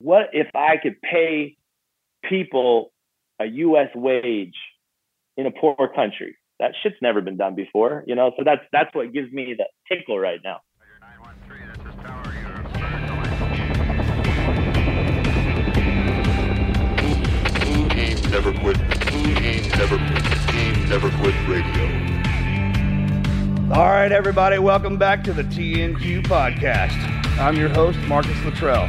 What if I could pay people a U.S. wage in a poor country? That shit's never been done before, you know. So that's that's what gives me the tickle right now. never quit. Never quit. Never quit radio. All right, everybody, welcome back to the TNQ podcast. I'm your host, Marcus Luttrell.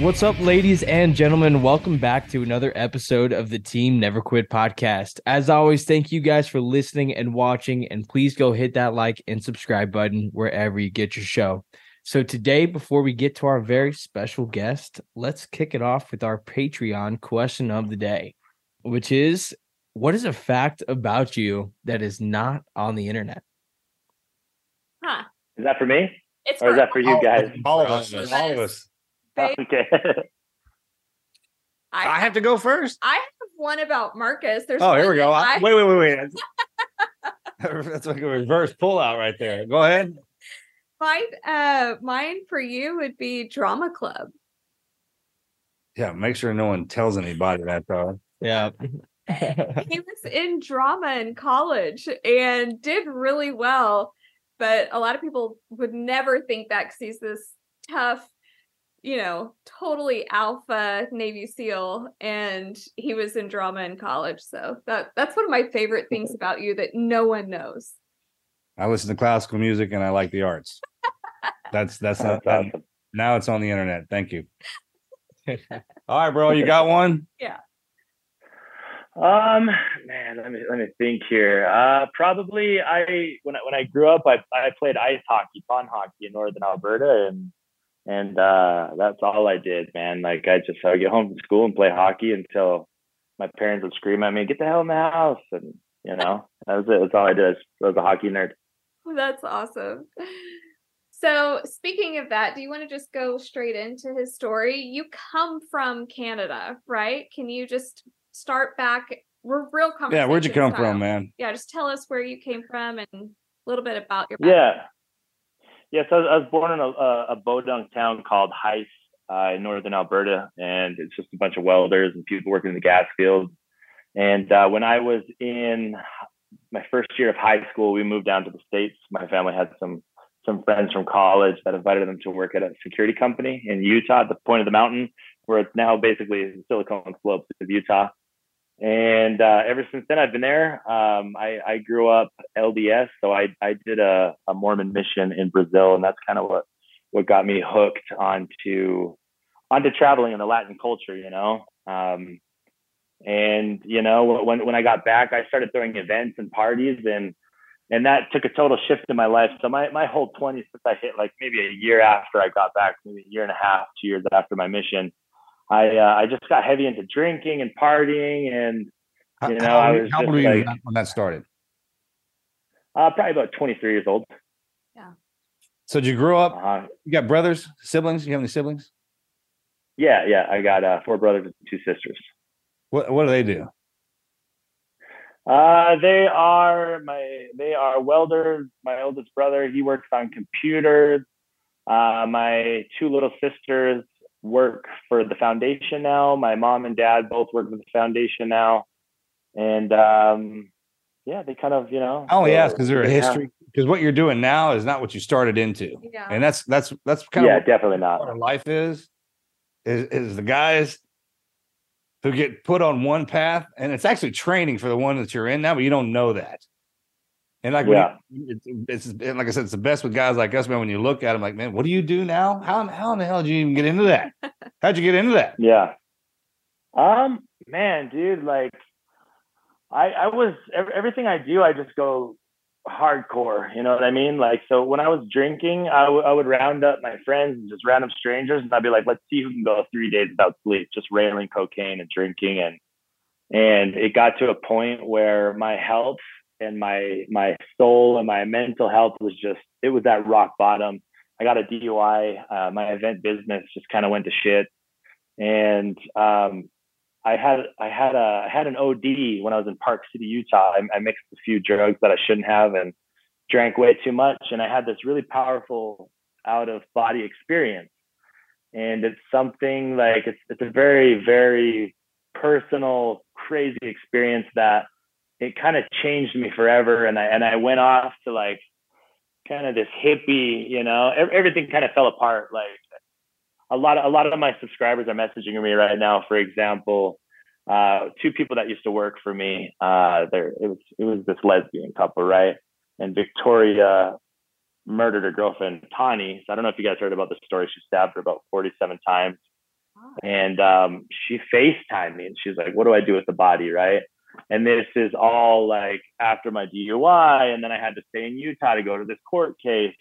What's up, ladies and gentlemen? Welcome back to another episode of the Team Never Quit podcast. As always, thank you guys for listening and watching, and please go hit that like and subscribe button wherever you get your show. So, today, before we get to our very special guest, let's kick it off with our Patreon question of the day, which is What is a fact about you that is not on the internet? Huh. Is that for me? It's or is for that for you guys? All of us. All of us. us. Okay. I, I have to go first. I have one about Marcus. There's Oh, here we go. I- I- wait, wait, wait, wait. That's like a reverse pullout right there. Go ahead. Mine, uh, mine for you would be drama club. Yeah, make sure no one tells anybody that though. Yeah. He was in drama in college and did really well, but a lot of people would never think that because he's this tough, you know, totally alpha Navy SEAL, and he was in drama in college. So that that's one of my favorite things about you that no one knows. I listen to classical music and I like the arts. That's that's not that, now it's on the internet. Thank you. All right, bro. You got one? Yeah. Um, man, let me let me think here. Uh, probably I when I when I grew up, I I played ice hockey, pond hockey in northern Alberta, and and uh, that's all I did, man. Like I just I would get home from school and play hockey until my parents would scream at me, "Get the hell in the house!" And you know, that was it. That's all I did. I was a hockey nerd. That's awesome. So, speaking of that, do you want to just go straight into his story? You come from Canada, right? Can you just start back? We're real Yeah, where'd you come style. from, man? Yeah, just tell us where you came from and a little bit about your Yeah. Yes, I was, I was born in a, a, Bodunk town called Heist uh, in northern Alberta, and it's just a bunch of welders and people working in the gas field. And uh, when I was in my first year of high school, we moved down to the states. My family had some some friends from college that invited them to work at a security company in Utah, at the point of the mountain, where it's now basically the Silicon Slopes of Utah. And uh, ever since then, I've been there. Um, I, I grew up LDS, so I, I did a, a Mormon mission in Brazil, and that's kind of what what got me hooked onto onto traveling in the Latin culture. You know, um, and you know when when I got back, I started throwing events and parties, and and that took a total shift in my life. So my my whole 20s since I hit like maybe a year after I got back, maybe a year and a half, two years after my mission, I uh, I just got heavy into drinking and partying, and you know how, I was how just old were you like when that started? uh, probably about 23 years old. Yeah. So did you grow up? Uh, You got brothers, siblings? You have any siblings? yeah, yeah. I got uh, four brothers and two sisters. What What do they do? Uh, they are my they are welders. My oldest brother he works on computers. Uh, my two little sisters work for the foundation now. My mom and dad both work for the foundation now, and um, yeah, they kind of, you know. I only ask because they're a history. Because what you're doing now is not what you started into, Yeah. and that's that's that's kind Yeah, of definitely not. what our life is. Is is the guys who get put on one path, and it's actually training for the one that you're in now, but you don't know that. And like, when Yeah. you, it's, it's like I said, it's the best with guys like us, man. When you look at them, like, man, what do you do now? How how in the hell did you even get into that? How'd you get into that? Yeah. Um, man, dude, like I I was everything I do, I just go hardcore. You know what I mean? Like, so when I was drinking, I w- I would round up my friends and just random strangers, and I'd be like, let's see who can go three days without sleep, just railing cocaine and drinking, and and it got to a point where my health and my my soul and my mental health was just it was at rock bottom. I got a DUI. Uh, my event business just kind of went to shit and um, I had I had a I had an OD when I was in Park City, Utah. I, I mixed a few drugs that I shouldn't have and drank way too much, and I had this really powerful out of body experience. And it's something like it's it's a very very personal, crazy experience that it kind of changed me forever. And I and I went off to like kind of this hippie, you know, everything kind of fell apart. Like a lot of a lot of my subscribers are messaging me right now. For example, uh, two people that used to work for me. Uh, there it was it was this lesbian couple, right? And Victoria murdered her girlfriend Tani. So I don't know if you guys heard about the story. She stabbed her about 47 times. And um, she FaceTimed me and she's like, What do I do with the body? Right. And this is all like after my DUI. And then I had to stay in Utah to go to this court case.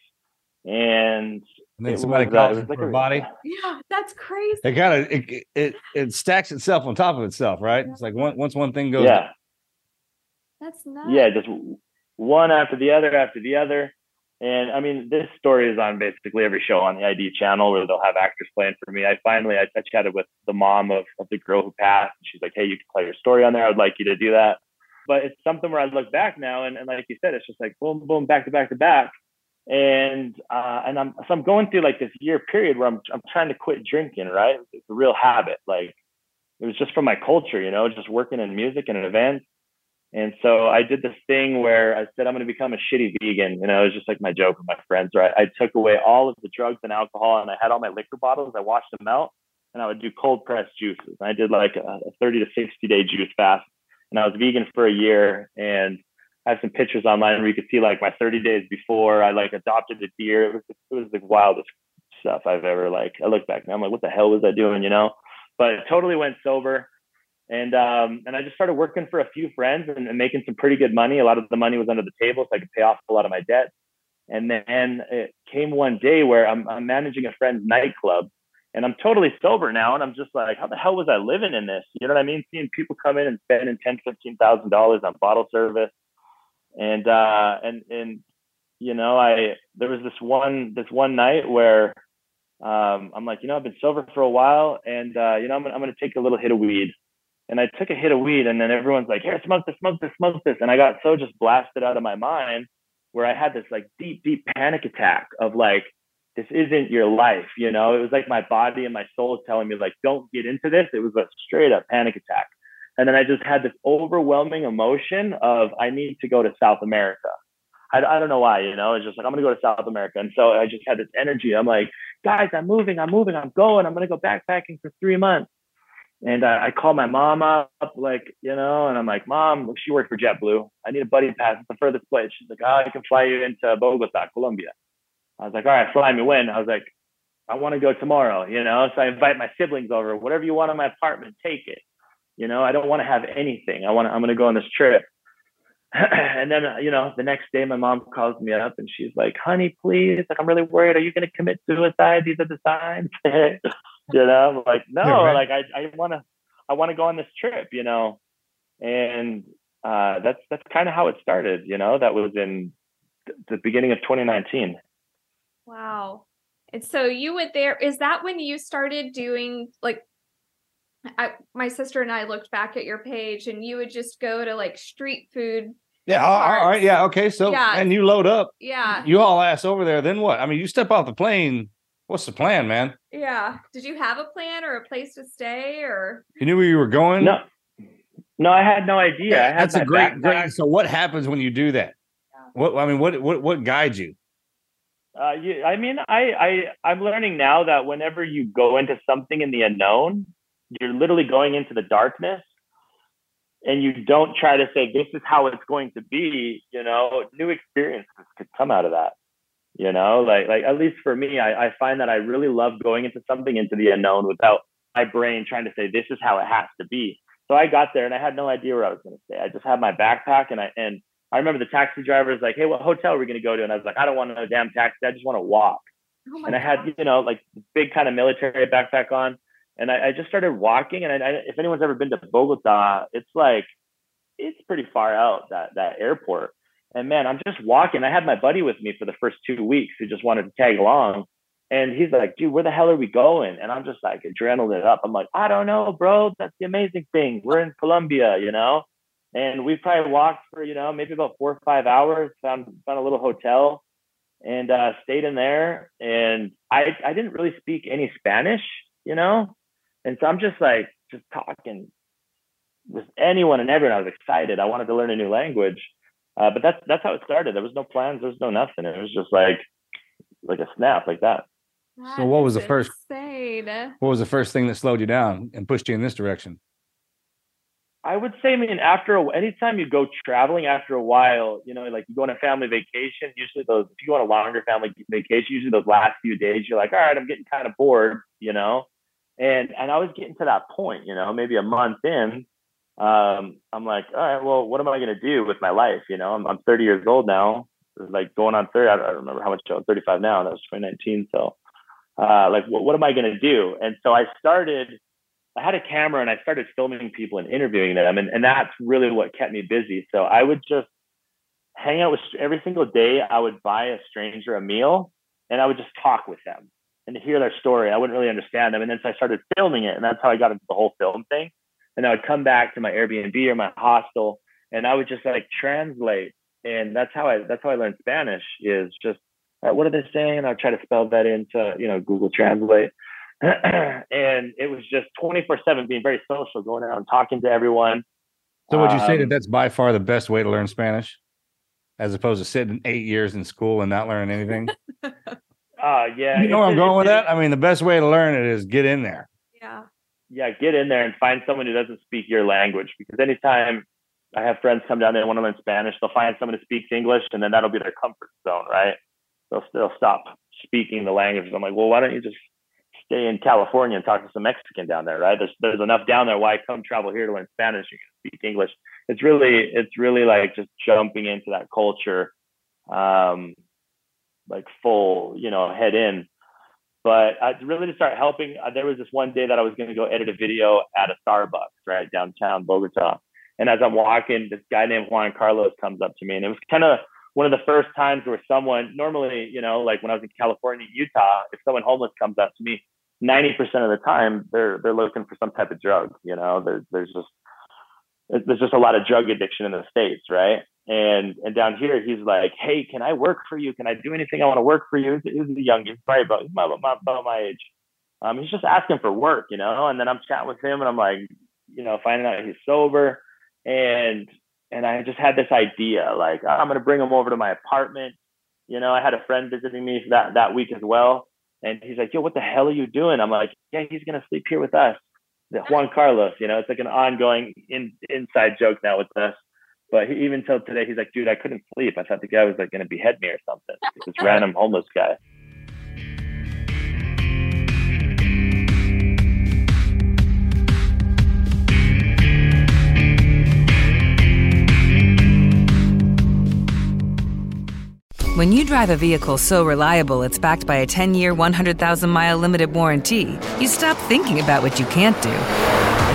And And then it somebody was, uh, calls it you was for a body. Yeah, that's crazy. It kind of it, it it stacks itself on top of itself, right? It's like one, once one thing goes, yeah. That's nuts. yeah, just one after the other after the other. And I mean, this story is on basically every show on the ID channel where they'll have actors playing for me. I finally I, I chatted with the mom of, of the girl who passed. And she's like, Hey, you can play your story on there. I'd like you to do that. But it's something where I look back now and, and like you said, it's just like boom, boom, back to back to back. And uh, and I'm so I'm going through like this year period where I'm I'm trying to quit drinking, right? It's a real habit. Like it was just from my culture, you know, just working in music and events. And so I did this thing where I said I'm going to become a shitty vegan. You know, it was just like my joke with my friends, right? I took away all of the drugs and alcohol, and I had all my liquor bottles. I washed them out, and I would do cold pressed juices. And I did like a, a 30 to 60 day juice fast, and I was vegan for a year. And I have some pictures online where you could see like my 30 days before I like adopted a deer. It was it was the wildest stuff I've ever like. I look back now, I'm like, what the hell was I doing? You know, but totally went sober and um, and I just started working for a few friends and, and making some pretty good money. A lot of the money was under the table, so I could pay off a lot of my debt. And then it came one day where I'm, I'm managing a friend's nightclub, and I'm totally sober now, and I'm just like, how the hell was I living in this? You know what I mean? Seeing people come in and spending ten, fifteen thousand dollars on bottle service, and uh, and and you know, I there was this one this one night where um, I'm like, you know, I've been sober for a while, and uh, you know, I'm I'm gonna take a little hit of weed and I took a hit of weed, and then everyone's like, "Here, smoke this, smoke this, smoke this," and I got so just blasted out of my mind, where I had this like deep, deep panic attack of like, "This isn't your life," you know. It was like my body and my soul telling me like, "Don't get into this." It was a straight up panic attack, and then I just had this overwhelming emotion of I need to go to South America. I, I don't know why, you know. It's just like I'm gonna go to South America, and so I just had this energy. I'm like, guys, I'm moving, I'm moving, I'm going. I'm gonna go backpacking for three months. And uh, I called my mom up, like, you know, and I'm like, Mom, she worked for JetBlue. I need a buddy pass. It's the furthest place. She's like, Oh, I can fly you into Bogota, Colombia. I was like, All right, fly me when? I was like, I want to go tomorrow, you know. So I invite my siblings over. Whatever you want in my apartment, take it. You know, I don't want to have anything. I want to, I'm going to go on this trip. and then, you know, the next day, my mom calls me up and she's like, honey, please, like, I'm really worried. Are you going to commit suicide? These are the signs. you know, like, no, Yeah, right. like, I, I want to, I want to go on this trip, you know, and uh, that's, that's kind of how it started, you know, that was in th- the beginning of 2019. Wow. And so you went there. Is that when you started doing like I my sister and I looked back at your page and you would just go to like street food. Yeah, all, all right, yeah, okay. So Yeah. and you load up, Yeah. you all ass over there. Then what? I mean, you step off the plane. What's the plan, man? Yeah. Did you have a plan or a place to stay or You knew where you were going. No, No, I had no idea. I had That's a great, backpack. great. So what happens when you do that? What I mean, what what what guides you? Uh, you, I mean, I, I, I'm learning now that whenever you go into something in the unknown, you're literally going into the darkness and you don't try to say, this is how it's going to be, you know, new experiences could come out of that. You know, like, like at least for me, I, I find that I really love going into something into the unknown without my brain trying to say, this is how it has to be. So I got there and I had no idea where I was going to stay. I just had my backpack and I, and I remember the taxi driver was like, Hey, what hotel are we going to go to? And I was like, I don't want no damn taxi. I just want to walk. Oh and I had, God. you know, like big kind of military backpack on. And I, I just started walking. And I, I, if anyone's ever been to Bogota, it's like, it's pretty far out that, that airport. And man, I'm just walking. I had my buddy with me for the first two weeks who just wanted to tag along. And he's like, dude, where the hell are we going? And I'm just like adrenaline up. I'm like, I don't know, bro. That's the amazing thing. We're in Colombia, you know? And we probably walked for, you know, maybe about four or five hours, found found a little hotel and uh, stayed in there. And I I didn't really speak any Spanish, you know? And so I'm just like just talking with anyone and everyone. I was excited. I wanted to learn a new language. Uh, but that's that's how it started. There was no plans, there was no nothing. It was just like like a snap like that. So what was the first- Insane. What was the first thing that slowed you down and pushed you in this direction? I would say, I mean, after a, anytime you go traveling, after a while, you know, like you go on a family vacation. Usually, those if you go on a longer family vacation, usually those last few days, you're like, all right, I'm getting kind of bored, you know. And and I was getting to that point, you know, maybe a month in, um, I'm like, all right, well, what am I going to do with my life? You know, I'm, I'm 30 years old now, like going on 30. I don't remember how much I'm 35 now. That was 2019. So, uh, like, what, what am I going to do? And so I started. I had a camera and I started filming people and interviewing them, and, and that's really what kept me busy. So I would just hang out with every single day. I would buy a stranger a meal, and I would just talk with them and hear their story. I wouldn't really understand them, and then so I started filming it, and that's how I got into the whole film thing. And I would come back to my Airbnb or my hostel, and I would just like translate, and that's how I that's how I learned Spanish is just uh, what are they saying? And I'd try to spell that into you know Google Translate. and it was just 24 7 being very social, going out and talking to everyone. So would you say that Um, that's by far the best way to learn Spanish, as opposed to sitting eight years in school and not learning anything? Uh, yeah. you know where I'm going with that? I mean, the best way to learn it is get in there. Yeah. Get in there and find someone who doesn't speak your language. Because anytime I have friends come down there and want to learn Spanish, they'll find someone who speaks English, and then that'll be their comfort zone, right? They'll still stop speaking the language. I'm like, well, why don't you just stay in California and talk to some Mexican down there, right? There's there's enough down there. Why come travel here to learn Spanish? You can speak English. It's really it's really like just jumping into that culture, um, like full, you know, head in. But uh, really to start helping, uh, there was this one day that I was going to go edit a video at a Starbucks right downtown Bogota, and as I'm walking, this guy named Juan Carlos comes up to me, and it was kind of one of the first times where someone normally, you know, like when I was in California, Utah, if someone homeless comes up to me, 90% of the time they're they're looking for some type of drug. You know, there's there's just there's just a lot of drug addiction in the states, right? And and down here, he's like, "Hey, can I work for you? Can I do anything? I want to work for you." He's, he's a young, he's probably about he's about my, about my age. Um, he's just asking for work, you know. And then I'm chatting with him, and I'm like, you know, finding out he's sober, and and I just had this idea, like I'm gonna bring him over to my apartment. You know, I had a friend visiting me that that week as well, and he's like, "Yo, what the hell are you doing?" I'm like, "Yeah, he's gonna sleep here with us." The Juan Carlos, you know, it's like an ongoing in, inside joke now with us. But he, even till today, he's like, "Dude, I couldn't sleep. I thought the guy was like gonna behead me or something." This random homeless guy. When you drive a vehicle so reliable it's backed by a 10 year, 100,000 mile limited warranty, you stop thinking about what you can't do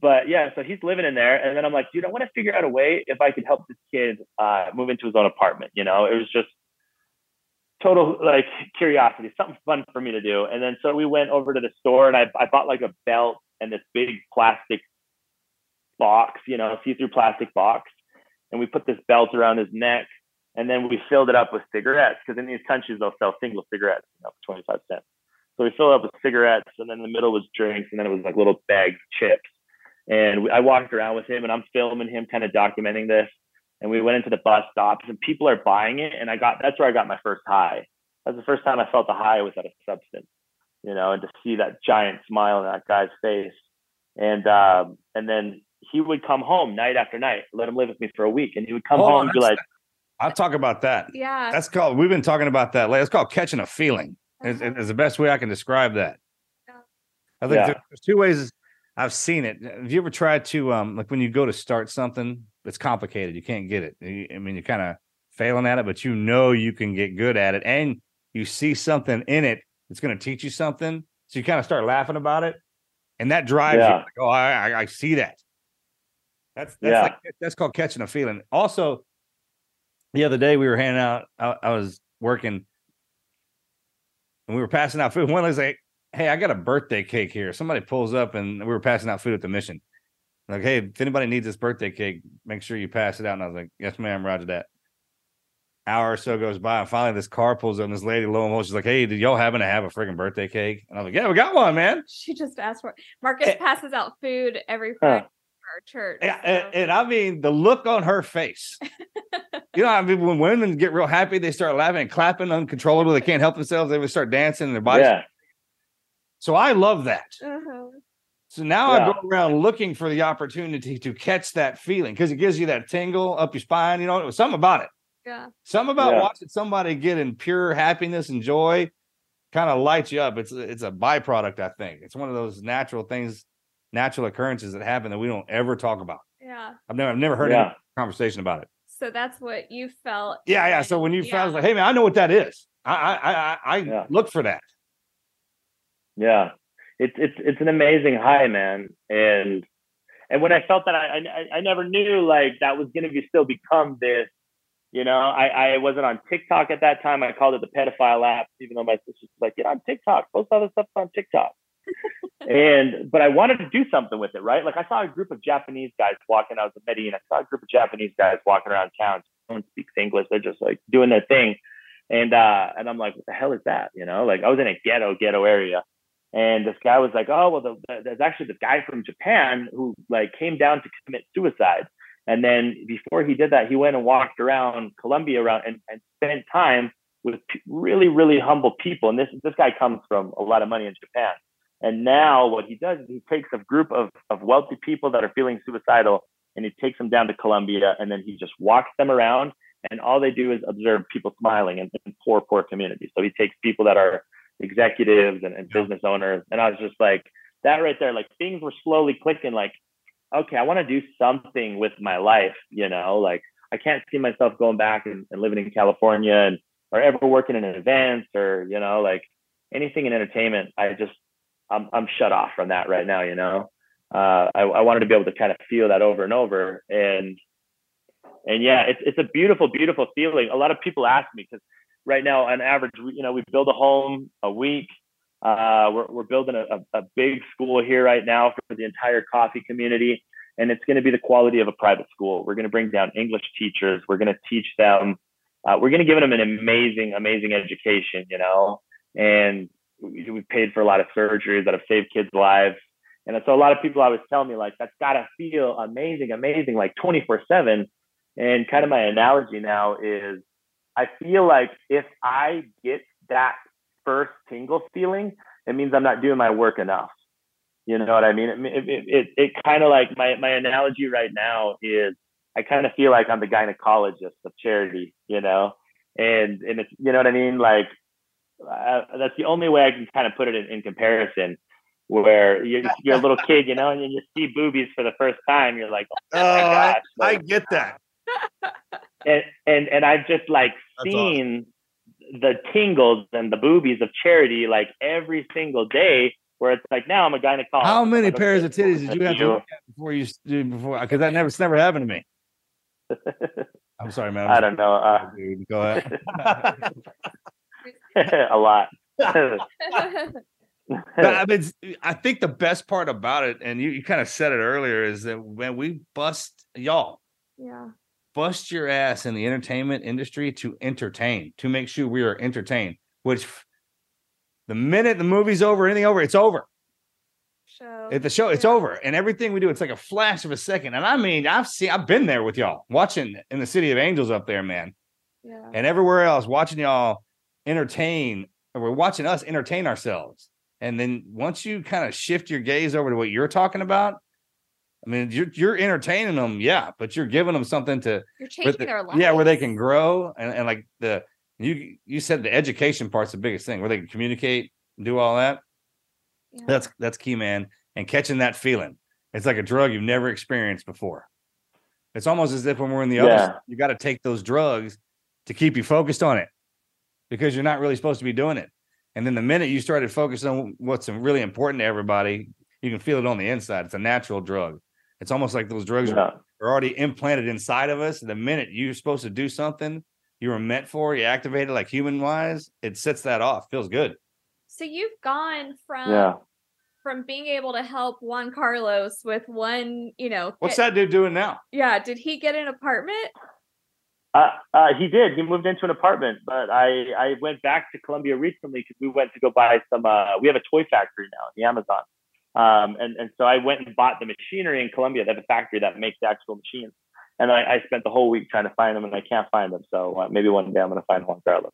But yeah, so he's living in there, and then I'm like, dude, I want to figure out a way if I could help this kid uh, move into his own apartment. You know, it was just total like curiosity, something fun for me to do. And then so we went over to the store, and I I bought like a belt and this big plastic box, you know, see-through plastic box, and we put this belt around his neck, and then we filled it up with cigarettes because in these countries they'll sell single cigarettes, you know, for 25 cents. So we filled it up with cigarettes, and then the middle was drinks, and then it was like little bags of chips. And I walked around with him and I'm filming him kind of documenting this. And we went into the bus stops and people are buying it. And I got, that's where I got my first high. That's the first time I felt the high without a substance, you know, and to see that giant smile on that guy's face. And, um, and then he would come home night after night, let him live with me for a week. And he would come Oh, home and be like, I'll talk about that. Yeah. That's called. We've been talking about that. lately. It's called catching a feeling. Is, Uh-huh. the best way I can describe that. I think Yeah. there's two ways I've seen it. Have you ever tried to um like when you go to start something, it's complicated. You can't get it. I mean, you're kind of failing at it, but you know you can get good at it, and you see something in it that's going to teach you something. So you kind of start laughing about it, and that drives you. Like, oh, I, I I see that. That's that's Yeah. like that's called catching a feeling. Also, the other day we were hanging out. I, I was working, and we were passing out food. One was like, "Hey, I got a birthday cake here." Somebody pulls up, and we were passing out food at the mission. Like, hey, if anybody needs this birthday cake, make sure you pass it out. And I was like, "Yes, ma'am, Roger that." Hour or so goes by, and finally this car pulls up, and this lady, lo and behold, she's like, "Hey, did y'all happen to have a freaking birthday cake?" And I was like, "Yeah, we got one, man." She just asked for Marcus Eh. passes out food every Huh. Friday for our church. Yeah, and, so- and I mean the look on her face. you know, I mean, when women get real happy, they start laughing and clapping uncontrollably. They can't help themselves. They would start dancing, and their bodies. yeah, So I love that. Uh-huh. So now I go around looking for the opportunity to catch that feeling because it gives you that tingle up your spine. You know, it was something about it. Yeah. Something about Yeah. watching somebody get in pure happiness and joy kind of lights you up. It's it's a byproduct, I think. It's one of those natural things, natural occurrences that happen that we don't ever talk about. Yeah. I've never I've never heard Yeah. any conversation about it. So that's what you felt. Yeah, yeah. So when you Yeah. found like, hey man, I know what that is. I I I I, I Yeah. look for that. Yeah. It's it's it's an amazing high, man. And and when I felt that, I I, I never knew like that was going to be still become this. You know, I I wasn't on TikTok at that time. I called it the pedophile app, even though my sister was like, "Get on TikTok, post all this stuff on TikTok." and but I wanted to do something with it, right? Like I saw a group of Japanese guys walking. I was in Medellin. I saw a group of Japanese guys walking around town. No one speaks English. They're just like doing their thing. And uh, and I'm like, what the hell is that? You know, like I was in a ghetto ghetto area, and this guy was like, oh well, the, the, there's actually this guy from Japan who like came down to commit suicide. And then before he did that, he went and walked around Colombia around and, and spent time with really, really humble people. And this this guy comes from a lot of money in Japan. And now what he does is he takes a group of, of wealthy people that are feeling suicidal and he takes them down to Colombia and then he just walks them around and all they do is observe people smiling in, in poor, poor communities. So he takes people that are executives and, and business owners. And I was just like, that right there, like things were slowly clicking like, okay, I want to do something with my life, you know, like I can't see myself going back and, and living in California and or ever working in events or, you know, like anything in entertainment. I just I'm I'm shut off from that right now, you know. Uh I, I wanted to be able to kind of feel that over and over. And and yeah, it's it's a beautiful, beautiful feeling. A lot of people ask me because right now on average, you know, we build a home a week. Uh, we're, we're building a, a, big school here right now for the entire coffee community. And it's going to be the quality of a private school. We're going to bring down English teachers. We're going to teach them. Uh, we're going to give them an amazing, amazing education, you know. And we've paid for a lot of surgeries that have saved kids' lives. And so a lot of people always tell me like, that's got to feel amazing, amazing, like 24 seven. And kind of my analogy now is I feel like if I get that first tingle feeling, it means I'm not doing my work enough. You know what I mean? It it it, it kind of like my my analogy right now is I kind of feel like I'm the gynecologist of charity, you know, and and it's you know what I mean. Like uh, that's the only way I can kind of put it in, in comparison. Where you're, you're a little kid, you know, and you see boobies for the first time, you're like, Oh, oh, I. I get that. and and and I've just like That's seen the tingles and the boobies of charity like every single day. Where it's like now I'm a gynecologist. How many pairs of titties did you have to look at before you did before? Because that never, it's never happened to me. I'm sorry, man. I don't know. Uh, Dude, go ahead. a lot. But I mean, I think the best part about it, and you, you kind of said it earlier, is that when we bust y'all yeah. Bust your ass in the entertainment industry to entertain, to make sure we are entertained. Which the minute the movie's over, anything over, it's over. Show. At the show, it's Yeah. over, and everything we do, it's like a flash of a second. And I mean, I've seen, I've been there with y'all, watching in the City of Angels up there, man, Yeah. and everywhere else, watching y'all entertain. Or we're watching us entertain ourselves, and then once you kind of shift your gaze over to what you're talking about, I mean, you're you're entertaining them, yeah, but you're giving them something to You're changing the- their lives. yeah, where they can grow and, and like the you you said the education part's the biggest thing, where they can communicate, and do all that. Yeah. That's that's key, man. And catching that feeling. It's like a drug you've never experienced before. It's almost as if when we're in the other, Yeah. side, you got to take those drugs to keep you focused on it because you're not really supposed to be doing it. And then the minute you started focusing on what's really important to everybody, you can feel it on the inside. It's a natural drug. It's almost like those drugs are Yeah. are already implanted inside of us. The minute you're supposed to do something you were meant for, you activate it like human wise, it sets that off. Feels good. So you've gone from Yeah. from being able to help Juan Carlos with one, you know, What's get- that dude doing now? Yeah, did he get an apartment? Uh, uh, he did. He moved into an apartment, but I, I went back to Colombia recently because we went to go buy some. Uh, we have a toy factory now, the Amazon, um, and and so I went and bought the machinery in Colombia. They have a factory that makes the actual machines, and I, I spent the whole week trying to find them, and I can't find them. So uh, maybe one day I'm going to find Juan Carlos.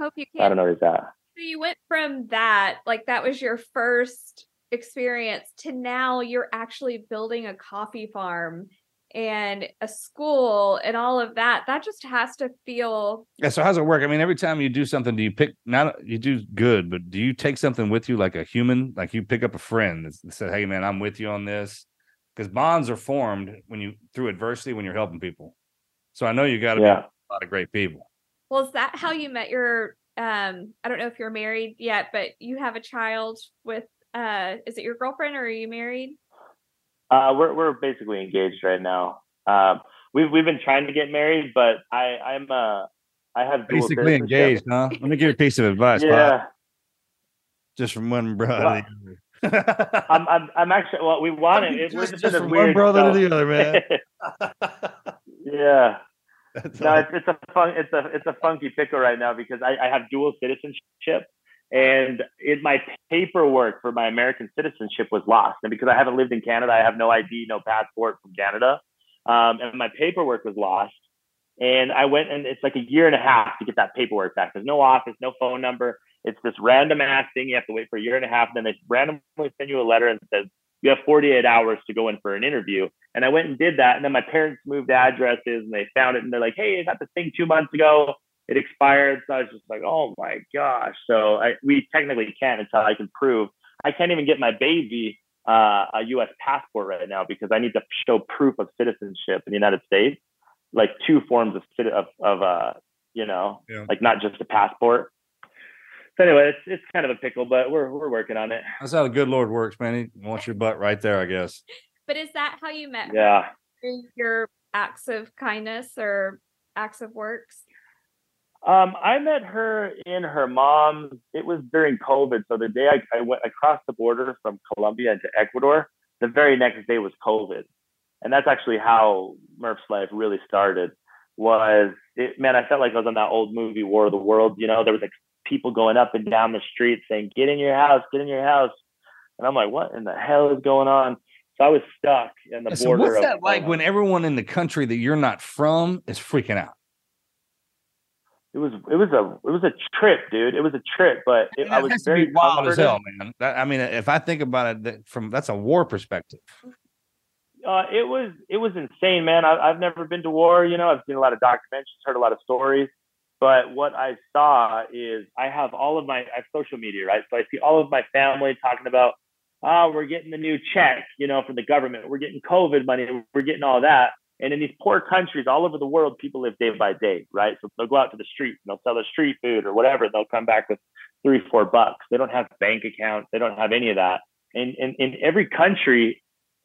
Hope you can. I don't know where he's at. So you went from that, like that was your first experience, to now you're actually building a coffee farm and a school and all of that. That just has to feel Yeah. So how's it work? I mean, every time you do something, do you pick not you do good, but do you take something with you like a human? Like you pick up a friend that says, "Hey, man, I'm with you on this," because bonds are formed when you through adversity when you're helping people. So I know you got to Yeah. be a lot of great people. well, is that how you met your um I don't know if you're married yet, but you have a child with uh is it your girlfriend or are you married? Uh, we're we're basically engaged right now. Um, we've we've been trying to get married, but I I'm uh I have Basically engaged, huh? Let me give you a piece of advice. Yeah, Just from one brother. to the other. I'm I'm I'm actually well. We want it. it just, just, just in a from weird one brother to the other, man. yeah. That's No, it's, it's a fun, it's a it's a funky pickle right now because I, I have dual citizenship, and it, my paperwork for my American citizenship was lost, and because I haven't lived in Canada, I have no ID, no passport from Canada, um, and my paperwork was lost. And I went, and it's like a year and a half to get that paperwork back. There's no office, no phone number. It's this random ass thing. You have to wait for a year and a half. Then they randomly send you a letter and says you have 48 hours to go in for an interview. And I went and did that. And then my parents moved addresses and they found it and they're like, hey, I got this thing two months ago. It expired. So I was just like, oh my gosh. So I, we technically can't until I can prove. I can't even get my baby uh, a U.S. passport right now because I need to show proof of citizenship in the United States, like two forms of of, of uh, you know, Yeah. like not just a passport. So anyway, it's it's kind of a pickle, but we're we're working on it. That's how the good Lord works, man. He wants your butt right there, I guess. But is that how you met? Yeah. Through your acts of kindness or acts of works? Um, I met her in her mom's. It was during COVID, so the day I, I went, across the border from Colombia into Ecuador. The very next day was COVID, and that's actually how Murph's life really started. Was it, man? I felt like I was on that old movie War of the Worlds. You know, there was like people going up and down the street saying, "Get in your house, get in your house," and I'm like, "What in the hell is going on?" So I was stuck in the Yeah, so border. what's of, that like when everyone in the country that you're not from is freaking out? It was it was a it was a trip, dude. It was a trip, but it, I was very wild as hell, man. That, I mean, if I think about it that- from that's a war perspective. Uh, it was it was insane, man. I, I've never been to war. You know, I've seen a lot of documentaries, heard a lot of stories, but what I saw is I have all of my I have social media, right? So I see all of my family talking about, oh, we're getting the new check, you know, from the government. We're getting COVID money. We're getting all that. And in these poor countries all over the world, people live day by day, right? So they'll go out to the street and they'll sell their street food or whatever. They'll come back with three, four bucks. They don't have bank accounts. They don't have any of that. And in, every country,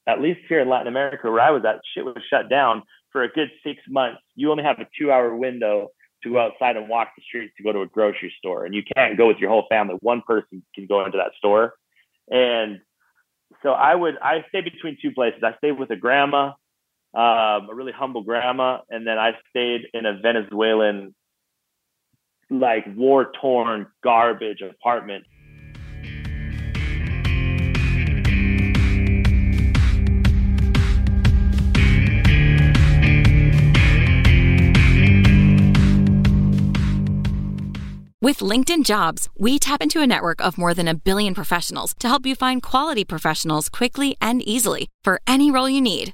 at least here in Latin America where I was at, shit was shut down for a good six months. You only have a two hour window to go outside and walk the streets to go to a grocery store. And you can't go with your whole family. One person can go into that store. And so I would, I stay between two places. I stayed with a grandma, um, a really humble grandma. And then I stayed in a Venezuelan, like war torn garbage apartment With LinkedIn Jobs, we tap into a network of more than a billion professionals to help you find quality professionals quickly and easily for any role you need.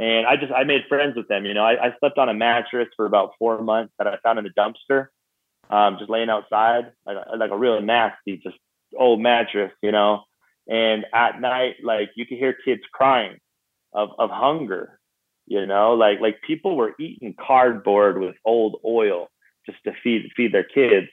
And I just I made friends with them. You know, I, I slept on a mattress for about four months that I found in a dumpster, um, just laying outside, like like a real nasty, just old mattress. You know, and at night, like you could hear kids crying of of hunger. You know, like like people were eating cardboard with old oil just to feed feed their kids,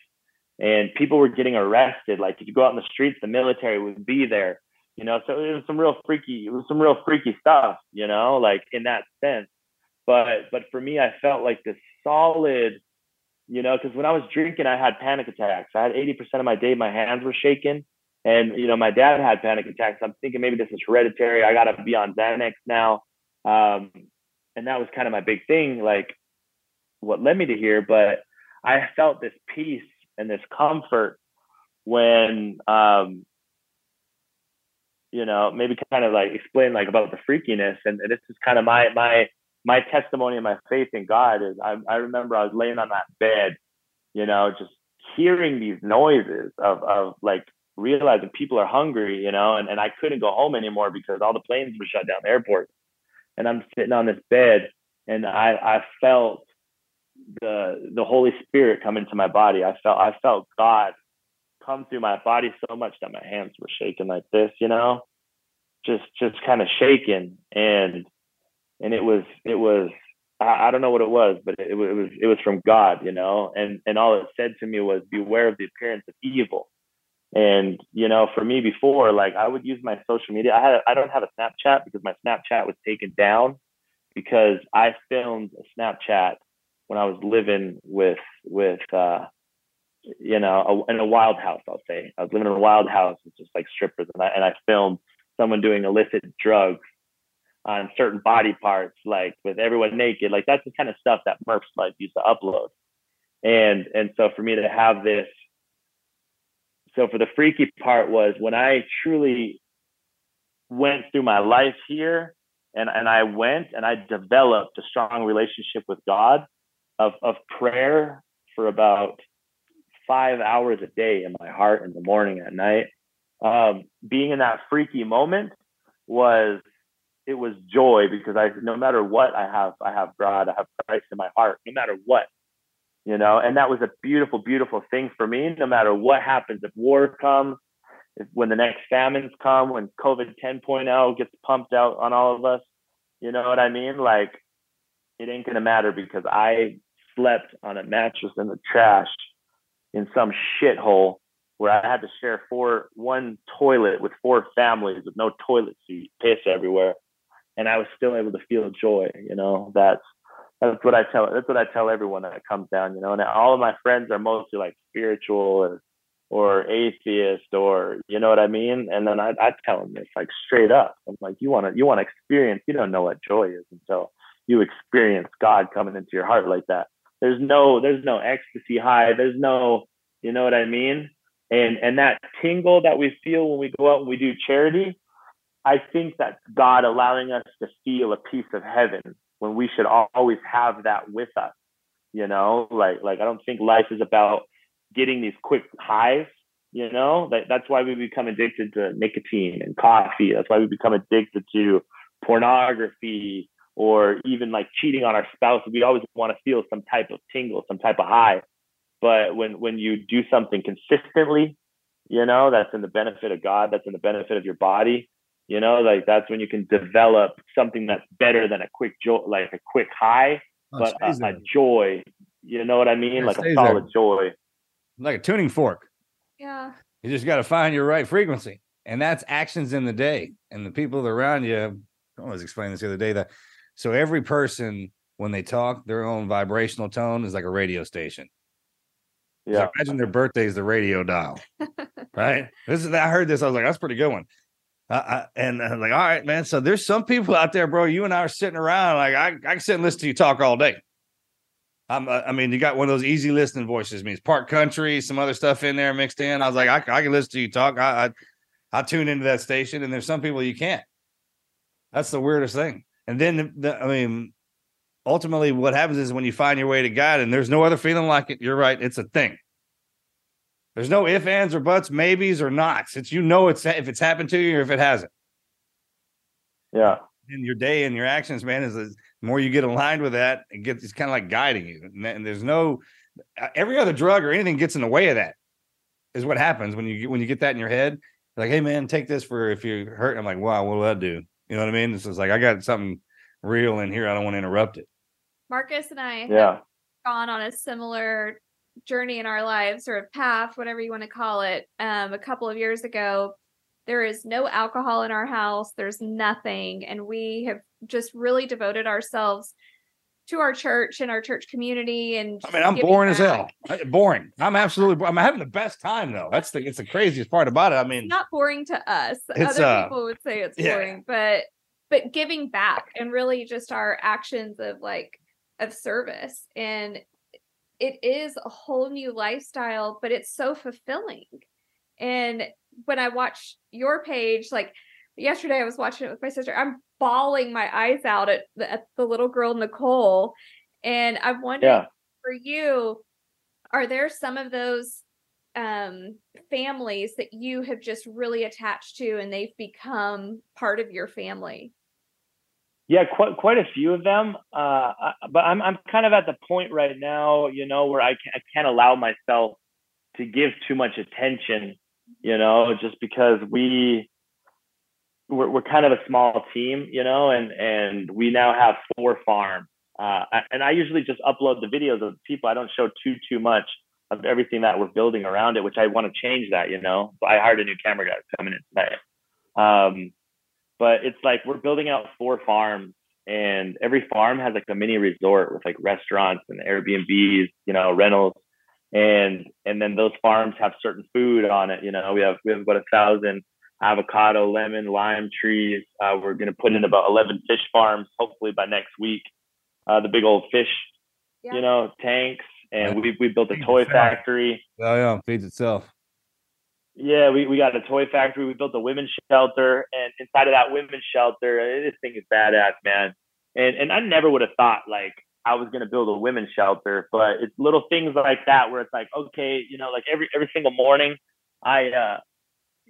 and people were getting arrested. Like if you go out in the streets, the military would be there you know so it was some real freaky it was some real freaky stuff you know like in that sense. But but for me i felt like this solid you know because when i was drinking i had panic attacks. I had 80% of my day my hands were shaking. And you know my dad had panic attacks. I'm thinking maybe this is hereditary. I gotta be on xanax now. Um and that was kind of my big thing like what led me to here. But i felt this peace and this comfort when um you know, maybe kind of like explain like about the freakiness. And, and this is kind of my my my testimony and my faith in God is I, I remember I was laying on that bed, you know, just hearing these noises of of like realizing people are hungry, you know, and, and I couldn't go home anymore because all the planes were shut down, the airport. And I'm sitting on this bed and I I felt the the Holy Spirit come into my body. I felt I felt God come through my body so much that my hands were shaking like this, you know, just just kind of shaking, and and it was it was I, I don't know what it was, but it, it was it was from God, you know, and and all it said to me was beware of the appearance of evil. And you know, for me before, like I would use my social media. I had I don't have a Snapchat because my Snapchat was taken down because I filmed a Snapchat when I was living with with uh you know, a, in a wild house, I'll say. I was living in a wild house It's just like strippers, and I and I filmed someone doing illicit drugs on certain body parts, like with everyone naked. Like that's the kind of stuff that Murph's like used to upload. And and so for me to have this, so for the freaky part was when I truly went through my life here, and and I went and I developed a strong relationship with God of of prayer for about five hours a day in my heart in the morning at night. Um, being in that freaky moment was it was joy because I no matter what I have I have God I have Christ in my heart no matter what you know and that was a beautiful beautiful thing for me no matter what happens if war comes if when the next famines come when COVID 10.0 gets pumped out on all of us you know what I mean like it ain't gonna matter because I slept on a mattress in the trash in some shithole where I had to share four one toilet with four families with no toilet seat, piss everywhere. and I was still able to feel joy. You know, that's that's what I tell that's what I tell everyone that comes down. You know, and all of my friends are mostly like spiritual or or atheist or you know what I mean. And then I I tell them this like straight up. I'm like, you want to you want to experience. You don't know what joy is until you experience God coming into your heart like that. There's no there's no ecstasy high. There's no you know what I mean. And and that tingle that we feel when we go out and we do charity, I think that's God allowing us to feel a piece of heaven when we should always have that with us. You know, like like I don't think life is about getting these quick highs. You know, that, that's why we become addicted to nicotine and coffee. That's why we become addicted to pornography or even like cheating on our spouse. We always want to feel some type of tingle, some type of high. But when when you do something consistently, you know, that's in the benefit of God, that's in the benefit of your body, you know, like that's when you can develop something that's better than a quick joy, like a quick high, oh, but a, a, joy. You know what I mean? like a solid there. joy. Like a tuning fork. Yeah. You just got to find your right frequency. And that's actions in the day. And the people around you, I was explaining this the other day that so every person, when they talk, their own vibrational tone is like a radio station. Yeah. So imagine their birthday is the radio dial. right. This is I heard this. I was like, that's pretty good one. Uh, I, and I'm like, all right, man. So there's some people out there, bro. You and I are sitting around. Like I, I can sit and listen to you talk all day. I'm, uh, I mean, you got one of those easy listening voices. Means Park Country, some other stuff in there mixed in. I was like, I, I can listen to you talk. I, I, I tune into that station, and there's some people you can't. That's the weirdest thing. And then, the, the, I mean, ultimately, what happens is when you find your way to God, and there's no other feeling like it. You're right; it's a thing. There's no ifs, ands, or buts, maybes, or nots. It's you know it's if it's happened to you or if it hasn't. Yeah. In your day and your actions, man, is the more you get aligned with that, it gets it's kind of like guiding you. And there's no uh, every other drug or anything gets in the way of that. Is what happens when you get when you get that in your head. Like, hey man, take this for if you're hurt. I'm like, wow, what will that do? You know what I mean? It's just like I got something real in here. I don't want to interrupt it. Marcus and I yeah. gone on a similar journey in our lives or a path, whatever you want to call it, um, a couple of years ago, there is no alcohol in our house. There's nothing. And we have just really devoted ourselves to our church and our church community. And I mean, I'm boring as hell. Boring. I'm absolutely. I'm having the best time though. That's the. It's the craziest part about it. I mean, it's not boring to us. Other uh, people would say it's yeah. boring, but but giving back and really just our actions of like of service and it is a whole new lifestyle, but it's so fulfilling. And when I watch your page, like yesterday, I was watching it with my sister. I'm bawling my eyes out at the, at the little girl Nicole, and I'm wondering yeah. for you, are there some of those um, families that you have just really attached to, and they've become part of your family? Yeah, quite quite a few of them. Uh, but I'm I'm kind of at the point right now, you know, where I can't, I can't allow myself to give too much attention, you know, just because we we're, we're kind of a small team, you know, and and we now have four farms. Uh, and I usually just upload the videos of people. I don't show too too much of everything that we're building around it, which I want to change that, you know. So I hired a new camera guy coming in today. Um, but it's like we're building out four farms and every farm has like a mini resort with like restaurants and Airbnbs, you know, rentals. And and then those farms have certain food on it. You know, we have we have about a thousand avocado, lemon, lime trees. Uh, we're gonna put in about eleven fish farms, hopefully by next week. Uh, the big old fish, yeah. you know, tanks, and we we built a toy factory. Oh yeah, feeds itself. Yeah, we, we got a toy factory. We built a women's shelter, and inside of that women's shelter, uh, this thing is badass, man. And and I never would have thought like I was gonna build a women's shelter, but it's little things like that where it's like, okay, you know, like every every single morning, I, uh,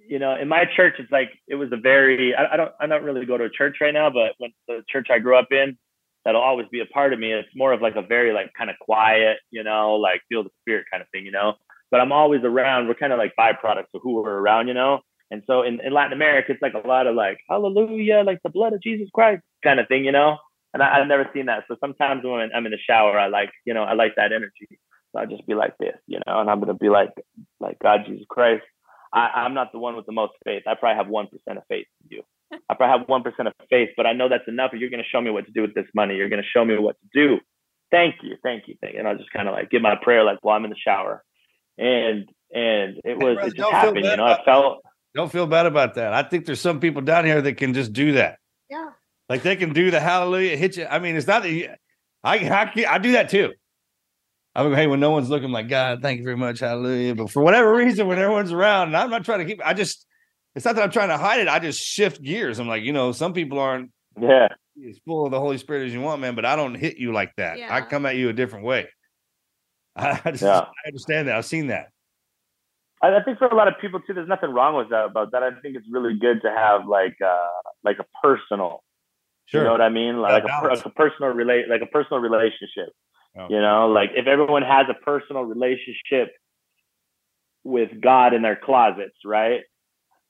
you know, in my church, it's like it was a very I, I don't I don't really go to a church right now, but when the church I grew up in, that'll always be a part of me. It's more of like a very like kind of quiet, you know, like feel the spirit kind of thing, you know but I'm always around. We're kind of like byproducts of who we're around, you know? And so in, in Latin America, it's like a lot of like, hallelujah, like the blood of Jesus Christ kind of thing, you know? And I, have never seen that. So sometimes when I'm in the shower, I like, you know, I like that energy. So I'll just be like this, you know, and I'm to be like, like God, Jesus Christ. I, I'm not the one with the most faith. I probably have 1% of faith in you, I probably have one percent of faith, but I know that's enough. You're going to show me what to do with this money. You're going to show me what to do. Thank you, thank you, thank you. And I'll just kind of like give my prayer like while I'm in the shower, and and it was brother, it just happened. You know, I felt Don't feel bad about that. I think there's some people down here that can just do that. Yeah. Like they can do the hallelujah, hit you. I mean, it's not that you, I, I, I do that too. I go, hey, when no one's looking, I'm like, God, thank you very much, hallelujah. But for whatever reason, when everyone's around, and I'm not trying to keep, I just, it's not that I'm trying to hide it. I just shift gears. I'm like, you know, some people aren't yeah. as full of the Holy Spirit as you want, man, but I don't hit you like that. I come at you a different way. I, I just, Yeah. I understand that. I've seen that. I, I think for a lot of people too, there's nothing wrong with that about that. I think it's really good to have like uh like a personal, Sure. you know what I mean, like, a, like a personal relate like a personal relationship. Oh. You know, like if everyone has a personal relationship with God in their closets, right?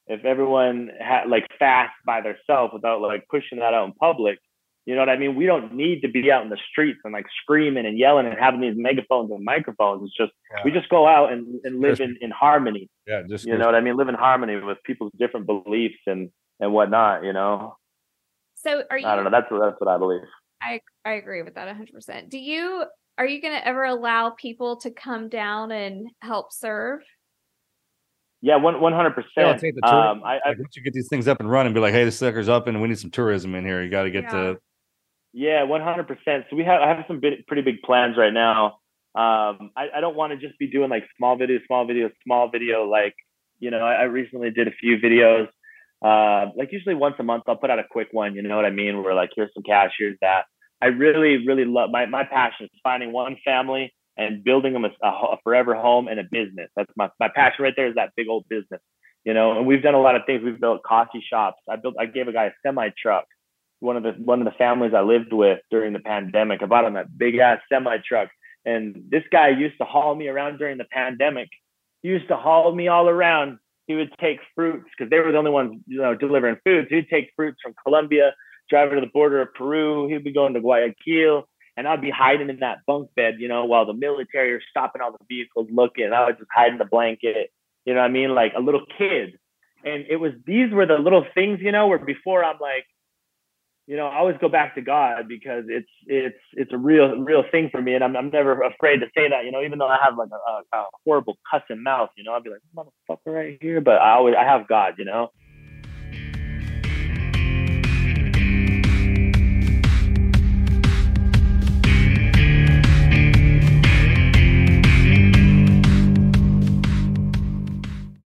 If everyone had like fast by themselves without like pushing that out in public, you know what I mean? We don't need to be out in the streets and like screaming and yelling and having these megaphones and microphones. It's just we just go out and, and live in, in harmony. Yeah. Just, You know what I mean? Live in harmony with people's different beliefs and and whatnot. You know, So are you? I don't know. That's what that's what I believe. I I agree with that 100%. Do you are you going to ever allow people to come down and help serve? Yeah, one one hundred percent. take the tour. Um, I, I like, once you get these things up and running, be like, hey, this sucker's up and we need some tourism in here. You got to get Yeah. to, Yeah, one hundred percent. So we have I have some big, pretty big plans right now. Um, I, I don't want to just be doing like small video, small video, small video. Like you know, I, I recently did a few videos. Uh, like usually once a month, I'll put out a quick one. You know what I mean? Where like here's some cash, here's that. I really, really love my my passion is finding one family and building them a, a a forever home and a business. That's my my passion right there. Is that big old business. You know, and we've done a lot of things. We've built coffee shops. I built. I gave a guy a semi truck one of the one of the families I lived with during the pandemic. I bought him that big ass semi truck, and this guy used to haul me around during the pandemic. He used to haul me all around. He would take fruits because they were the only ones you know delivering food. So he'd take fruits from Colombia, drive to the border of Peru. He'd be going to Guayaquil, and I'd be hiding in that bunk bed, you know, while the military are stopping all the vehicles looking. I would just hide in the blanket. You know what I mean? Like a little kid. And it was these were the little things, you know, where before I'm like, you know, I always go back to God because it's it's it's a real real thing for me, and I'm I'm never afraid to say that. You know, even though I have like a, a, horrible cussing mouth, you know, I'd be like motherfucker right here, but I always I have God, you know.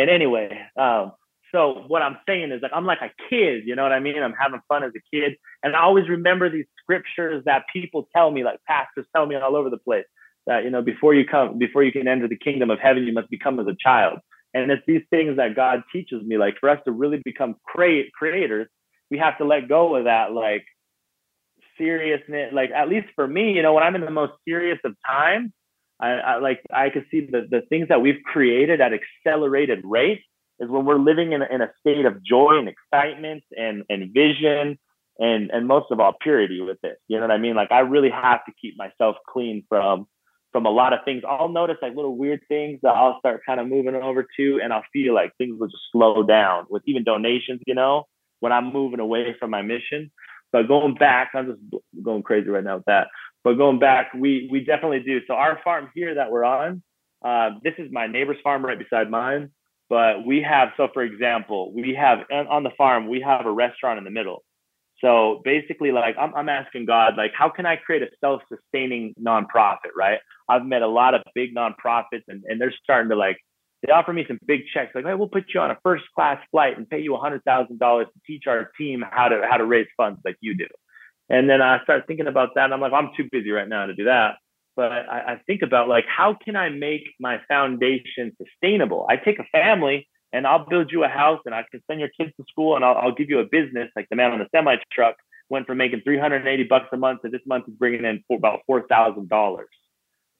And anyway, um, so what I'm saying is like I'm like a kid, you know what I mean? I'm having fun as a kid, and I always remember these scriptures that people tell me, like pastors tell me all over the place, that you know before you come, before you can enter the kingdom of heaven, you must become as a child. And it's these things that God teaches me, like for us to really become create creators, we have to let go of that like seriousness. Like at least for me, you know, when I'm in the most serious of times, I, I like I could see the the things that we've created at accelerated rate is when we're living in in a state of joy and excitement and and vision and and most of all purity with this. You know what I mean? Like I really have to keep myself clean from from a lot of things. I'll notice like little weird things that I'll start kind of moving over to, and I'll feel like things will just slow down with even donations. You know, when I'm moving away from my mission. But going back, I'm just going crazy right now with that. But going back, we we definitely do. So our farm here that we're on, uh, this is my neighbor's farm right beside mine. But we have, so for example, we have on the farm, we have a restaurant in the middle. So basically, like I'm, I'm asking God, like, how can I create a self-sustaining nonprofit, right? I've met a lot of big nonprofits, and, and they're starting to like, they offer me some big checks, like, hey, we'll put you on a first-class flight and pay you hundred thousand dollars to teach our team how to how to raise funds like you do. And then I start thinking about that. And I'm like, I'm too busy right now to do that. But I, I think about like, how can I make my foundation sustainable? I take a family and I'll build you a house and I can send your kids to school and I'll, I'll give you a business. Like the man on the semi truck went from making 380 bucks a month to this month is bringing in for about $4,000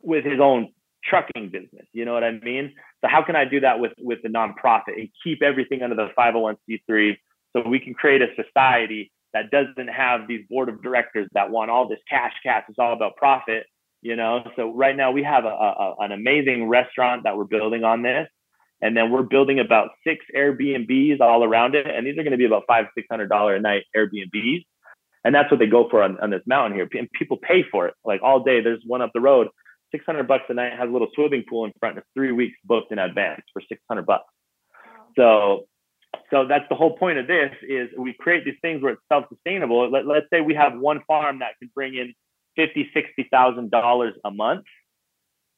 with his own trucking business. You know what I mean? So how can I do that with with the nonprofit and keep everything under the 501c3 so we can create a society that doesn't have these board of directors that want all this cash cash it's all about profit you know so right now we have a, a, an amazing restaurant that we're building on this and then we're building about six airbnbs all around it and these are going to be about five six hundred dollar a night airbnbs and that's what they go for on, on this mountain here and people pay for it like all day there's one up the road 600 bucks a night has a little swimming pool in front of three weeks booked in advance for 600 bucks. So so that's the whole point of this is we create these things where it's self-sustainable. Let, let's say we have one farm that can bring in 50 60000 dollars a month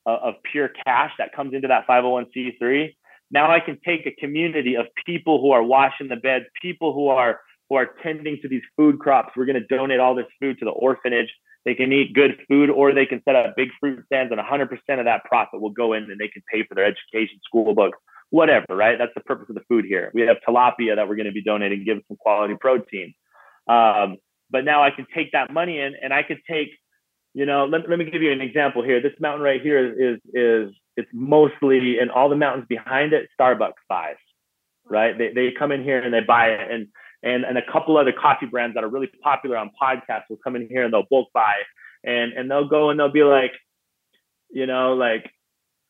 of, of pure cash that comes into that 501c3 now i can take a community of people who are washing the beds people who are who are tending to these food crops. We're going to donate all this food to the orphanage they can eat good food or they can set up big fruit stands and 100% of that profit will go in and they can pay for their education school books whatever, right? That's the purpose of the food here. We have tilapia that we're going to be donating, give some quality protein. Um, but now I can take that money in and I could take, you know, let, let me give you an example here. This mountain right here is, is, is it's mostly, and all the mountains behind it, Starbucks buys, right? They, they come in here and they buy it. And, and, and a couple other coffee brands that are really popular on podcasts will come in here and they'll bulk buy and, and they'll go and they'll be like, you know, like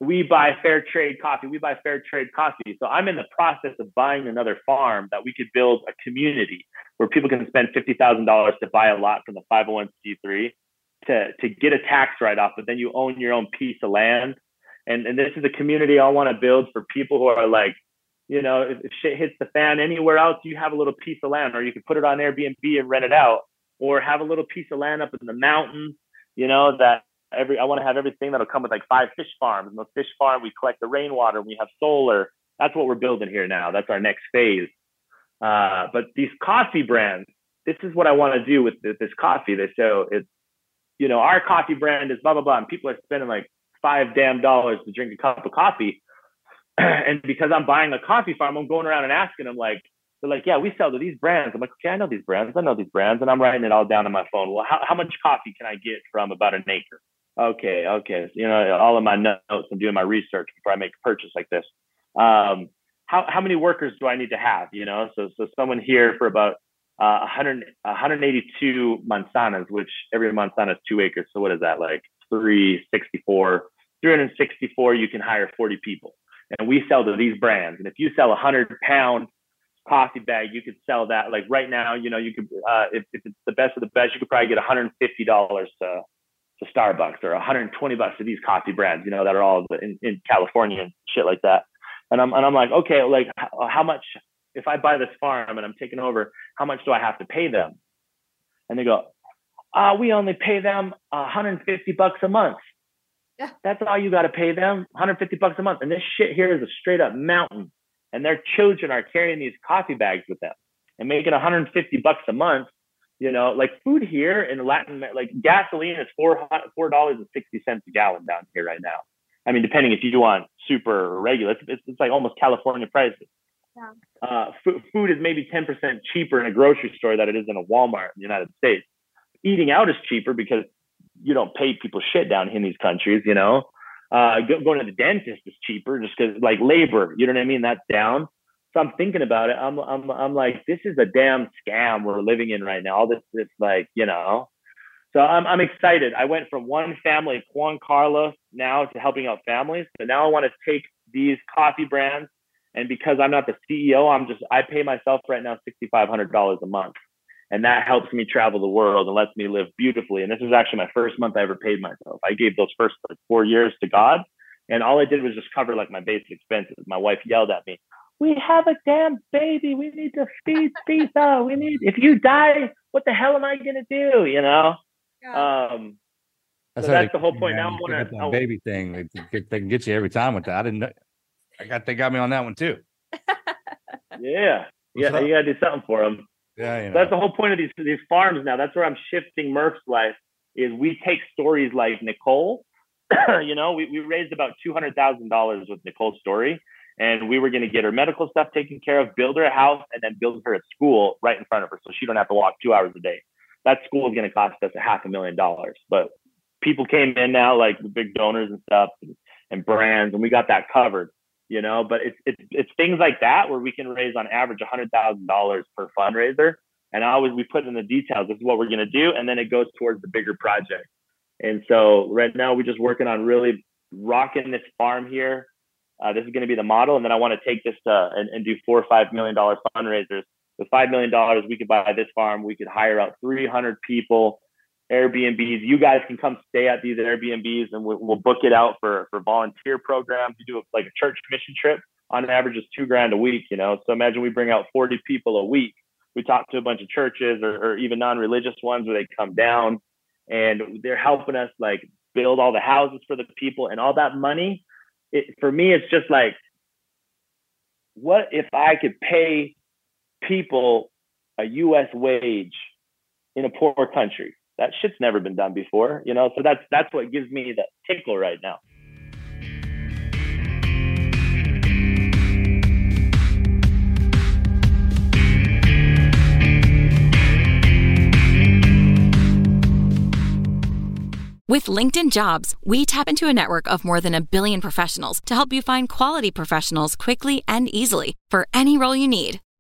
we buy fair trade coffee. We buy fair trade coffee. So I'm in the process of buying another farm that we could build a community where people can spend fifty thousand dollars to buy a lot from the 501c3 to to get a tax write off, but then you own your own piece of land. And and this is a community I want to build for people who are like, you know, if, if shit hits the fan anywhere else, you have a little piece of land, or you can put it on Airbnb and rent it out, or have a little piece of land up in the mountains, you know, that every I want to have everything that'll come with like five fish farms. And the fish farm, we collect the rainwater. We have solar. That's what we're building here now. That's our next phase. Uh, but these coffee brands, this is what I want to do with this coffee. They so it's you know our coffee brand is blah blah blah, and people are spending like five damn dollars to drink a cup of coffee. and because I'm buying a coffee farm, I'm going around and asking them like, they're like, yeah, we sell to these brands. I'm like, okay, I know these brands. I know these brands. And I'm writing it all down on my phone. Well, how, how much coffee can I get from about an acre? okay, okay. You know, all of my notes, I'm doing my research before I make a purchase like this. Um, how, how many workers do I need to have? You know, so, so someone here for about uh, 100, 182 manzanas, which every manzana is two acres. So what is that like? 364, 364, you can hire 40 people. And we sell to these brands. And if you sell a hundred pound coffee bag, you could sell that. Like right now, you know, you could, uh, if, if it's the best of the best, you could probably get $150 to to Starbucks or 120 bucks to these coffee brands, you know, that are all in, in California and shit like that. And I'm and I'm like, okay, like how, how much if I buy this farm and I'm taking over, how much do I have to pay them? And they go, uh, we only pay them 150 bucks a month. Yeah. That's all you got to pay them, 150 bucks a month. And this shit here is a straight up mountain. And their children are carrying these coffee bags with them and making 150 bucks a month you know, like food here in Latin, like gasoline is four four dollars and sixty cents a gallon down here right now. I mean, depending if you do want super or regular, it's, it's, like almost California prices. Yeah. Uh, f- food is maybe ten percent cheaper in a grocery store than it is in a Walmart in the United States. Eating out is cheaper because you don't pay people shit down in these countries. You know, uh, go, going to the dentist is cheaper just because like labor. You know what I mean? That's down. So I'm thinking about it. I'm I'm I'm like, this is a damn scam we're living in right now. All this this like, you know. So I'm I'm excited. I went from one family, Juan Carlos, now to helping out families. So now I want to take these coffee brands and because I'm not the CEO, I'm just I pay myself right now sixty five hundred dollars a month. And that helps me travel the world and lets me live beautifully. And this was actually my first month I ever paid myself. I gave those first like four years to God. And all I did was just cover like my basic expenses. My wife yelled at me, we have a damn baby. We need to feed Pizza. We need, if you die, what the hell am I going to do? You know? Yeah. Um, that's, so that's the whole point. Now I'm want to baby thing. They, they, can get you every time with that. I didn't know. I got they got me on that one too. yeah, yeah. You got to do something for them. Yeah, you know. That's the whole point of these these farms now. That's where I'm shifting Murph's life. Is we take stories like Nicole. you know, we, we raised about two hundred thousand dollars with Nicole's story, and we were going to get her medical stuff taken care of, build her a house, and then build her a school right in front of her, so she don't have to walk two hours a day. That school is going to cost us a half a million dollars, but people came in now, like big donors and stuff, and, and brands, and we got that covered. You know, but it's it's it's things like that where we can raise on average a hundred thousand dollars per fundraiser, and I always we put in the details. This is what we're going to do, and then it goes towards the bigger project. And so right now we're just working on really rocking this farm here. Uh, this is going to be the model, and then I want to take this to and, and do four or five million dollar fundraisers. With five million dollars, we could buy this farm. We could hire out 300 people, Airbnbs. You guys can come stay at these Airbnbs, and we'll, we'll book it out for for volunteer programs. You do it like a church mission trip. On average, is two grand a week. You know, so imagine we bring out 40 people a week. We talk to a bunch of churches or, or even non-religious ones where they come down and they're helping us like build all the houses for the people and all that money. It, for me, it's just like, what if I could pay people a U.S. wage in a poor country? That shit's never been done before, you know. So that's that's what gives me the tickle right now. With LinkedIn Jobs, we tap into a network of more than a billion professionals to help you find quality professionals quickly and easily for any role you need.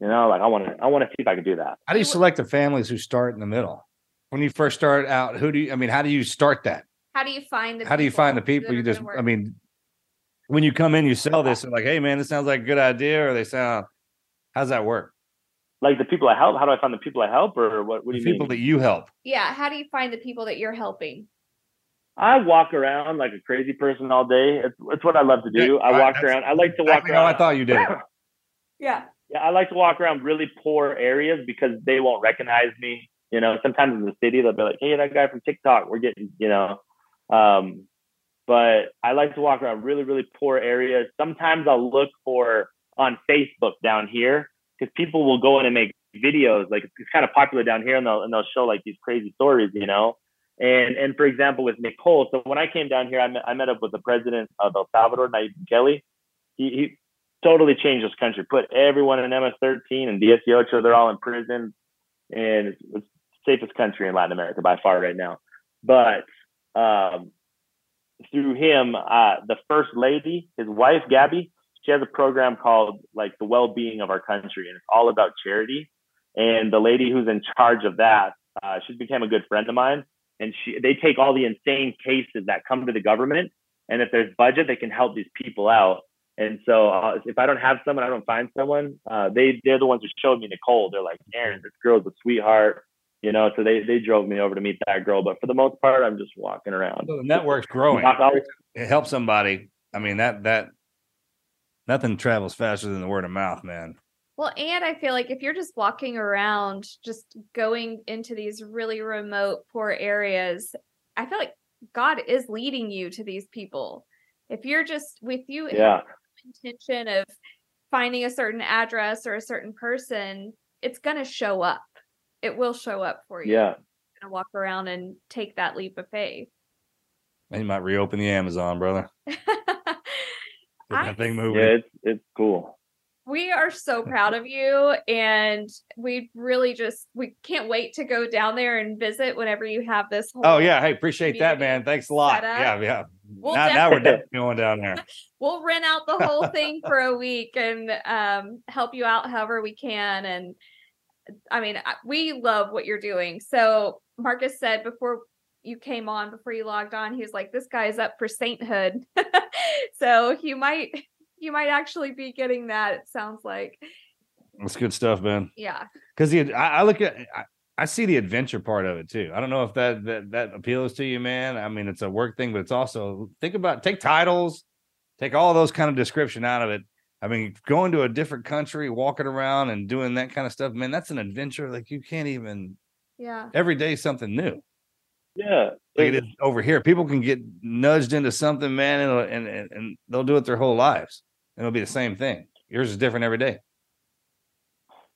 You know, like I want to I want to see if I can do that. How do you select the families who start in the middle? When you first start out, who do you? I mean, how do you start that? How do you find the How do you find the people? You just, I mean, when you come in, you sell this, and like, hey, man, this sounds like a good idea, or they sound. Oh, how's that work? Like the people I help. How do I find the people I help, or what? What do The you people mean? that you help. yeah, how do you find the people that you're helping? I walk around like a crazy person all day. It's, it's what I love to do. Yeah, I walk that's around. I like to walk Exactly how around. I thought you did. Yeah. Yeah, I like to walk around really poor areas because they won't recognize me. You know, sometimes in the city they'll be like, "Hey, that guy from TikTok, we're getting," you know. Um, but I like to walk around really, really poor areas. Sometimes I'll look for on Facebook down here because people will go in and make videos. Like it's kind of popular down here, and they'll and they'll show like these crazy stories, you know. And and for example, with Nicole, so when I came down here, I met, I met up with the president of El Salvador, Nayib Bukele. He, he totally changed this country. Put everyone in MS-13 and 18. They're all in prison, and it's, it's the safest country in Latin America by far right now. But um, through him, uh, the first lady, his wife Gabby, she has a program called like the well-being of our country, and it's all about charity. And the lady who's in charge of that, uh, she became a good friend of mine. And she, they take all the insane cases that come to the government, and if there's budget, they can help these people out. And so uh, if I don't have someone, I don't find someone. Uh, they they're the ones who showed me Nicole. They're like, Aaron, this girl's a sweetheart, you know. So they they drove me over to meet that girl. But for the most part, I'm just walking around. So the network's growing. Knock It helps somebody. I mean that that nothing travels faster than the word of mouth, man. Well, and I feel like if you're just walking around, just going into these really remote, poor areas, I feel like God is leading you to these people. If you're just with you Yeah. Intention of finding a certain address or a certain person, it's gonna show up. It will show up for you. Yeah. You're gonna walk around and take that leap of faith. And you might reopen the Amazon, brother. I- that thing moving. Yeah, it's it's cool. we are so proud of you and we really just we can't wait to go down there and visit whenever you have this oh, whole Oh yeah, hey, appreciate that, man. Thanks a lot. Yeah, yeah. We'll now, now we're definitely- definitely going down there. we'll rent out the whole thing for a week and um help you out however we can and i mean we love what you're doing so marcus said before you came on before you logged on he was like this guy's up for sainthood so you might you might actually be getting that. It sounds like. That's good stuff, man. Yeah. Because I, I look at I, I see the adventure part of it too. I don't know if that that that appeals to you, man. I mean, it's a work thing, but it's also think about take titles, take all those kind of description out of it. I mean, going to a different country, walking around and doing that kind of stuff, man, that's an adventure. Like you can't even Yeah. every day something new. Yeah. Like it is over here. People can get nudged into something, man, and, and and and they'll do it their whole lives. And it'll be the same thing. Yours is different every day.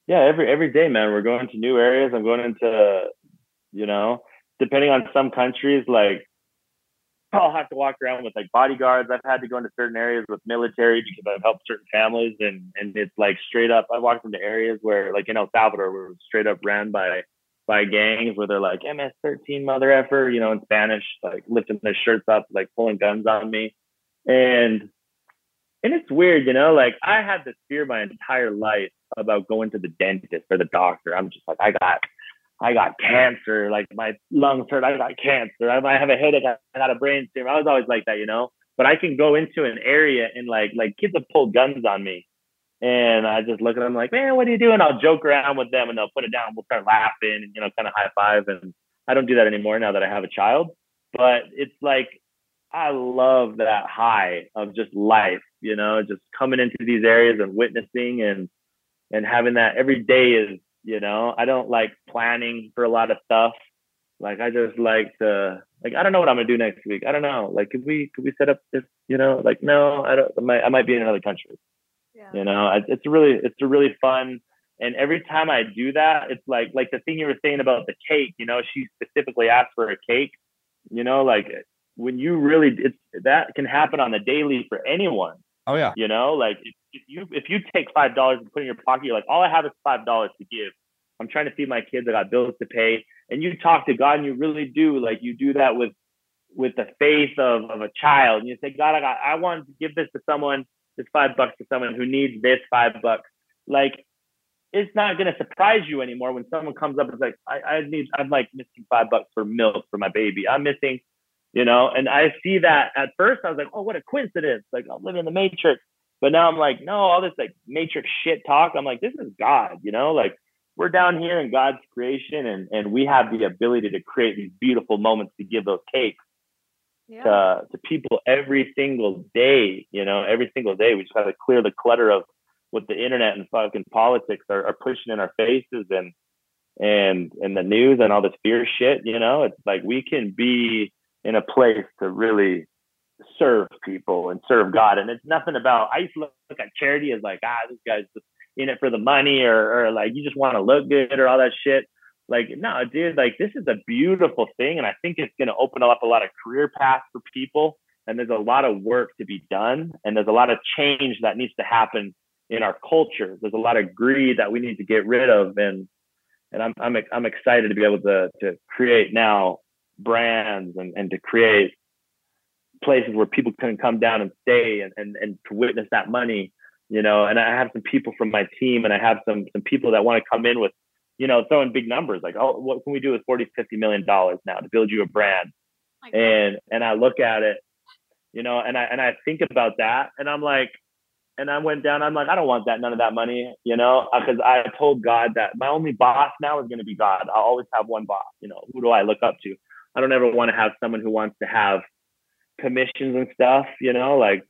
Yeah every every day man. We're going to new areas. I'm going into you know depending on some countries like i'll have to walk around with like bodyguards. I've had to go into certain areas with military because i've helped certain families and and it's like straight up i walked into areas where like in el salvador we're straight up ran by by gangs where they're like ms13 mother effer you know in spanish like lifting their shirts up like pulling guns on me. And and it's weird, you know, like I had this fear my entire life about going to the dentist or the doctor. I'm just like, I got, I got cancer. Like my lungs hurt. I got cancer. I might have a headache. I got a brain tumor. I was always like that, you know. But I can go into an area and like, like kids have pulled guns on me, and I just look at them like, man, what are you doing? I'll joke around with them, and they'll put it down. We'll start laughing, and you know, kind of high five. And I don't do that anymore now that I have a child. But it's like I love that high of just life, you know, just coming into these areas and witnessing and and having that every day is, you know, I don't like planning for a lot of stuff. Like I just like to like I don't know what I'm gonna do next week. I don't know. Like could we could we set up this, you know, like no, I don't I might I might be in another country. Yeah. You know, I- it's really it's a really fun and every time I do that, it's like like the thing you were saying about the cake, you know, she specifically asked for a cake. You know, like when you really it's that can happen on the daily for anyone. Oh yeah. You know, like if, if you if you take five dollars and put it in your pocket, you're like, all I have is five dollars to give. I'm trying to feed my kids. I got bills to pay. And you talk to God, and you really do like you do that with with the faith of of a child. And you say, God, I got I want to give this to someone, this five bucks to someone who needs this five bucks. Like it's not going to surprise you anymore when someone comes up and is like, I, I need, I'm like missing five bucks for milk for my baby. I'm missing, you know, and I see that at first I was like, oh, what a coincidence. Like I'm living in the matrix. But now I'm like, no, all this like matrix shit talk. I'm like, this is God, you know, like we're down here in God's creation and, and we have the ability to create these beautiful moments to give those cakes Yeah. to, to people every single day, you know, every single day. We just have to clear the clutter of what the internet and fucking politics are, are pushing in our faces and and and the news and all this fear shit, you know, it's like we can be in a place to really serve people and serve God. And it's nothing about I used to look at charity as like, ah, this guy's just in it for the money or or like you just want to look good or all that shit. Like, no, dude, like this is a beautiful thing. And I think it's gonna open up a lot of career paths for people. And there's a lot of work to be done. And there's a lot of change that needs to happen in our culture. There's a lot of greed that we need to get rid of. And and I'm I'm I'm excited to be able to to create now brands and, and to create places where people can come down and stay and, and, and to witness that money, you know, and I have some people from my team and I have some some people that want to come in with, you know, throwing big numbers like, oh, what can we do with 40, 50 million dollars now to build you a brand? God. And and I look at it, you know, and I and I think about that and I'm like, and I went down, I'm like, I don't want that, none of that money, you know, uh, because I told God that my only boss now is going to be God. I'll always have one boss, you know, who do I look up to? I don't ever want to have someone who wants to have commissions and stuff, you know, like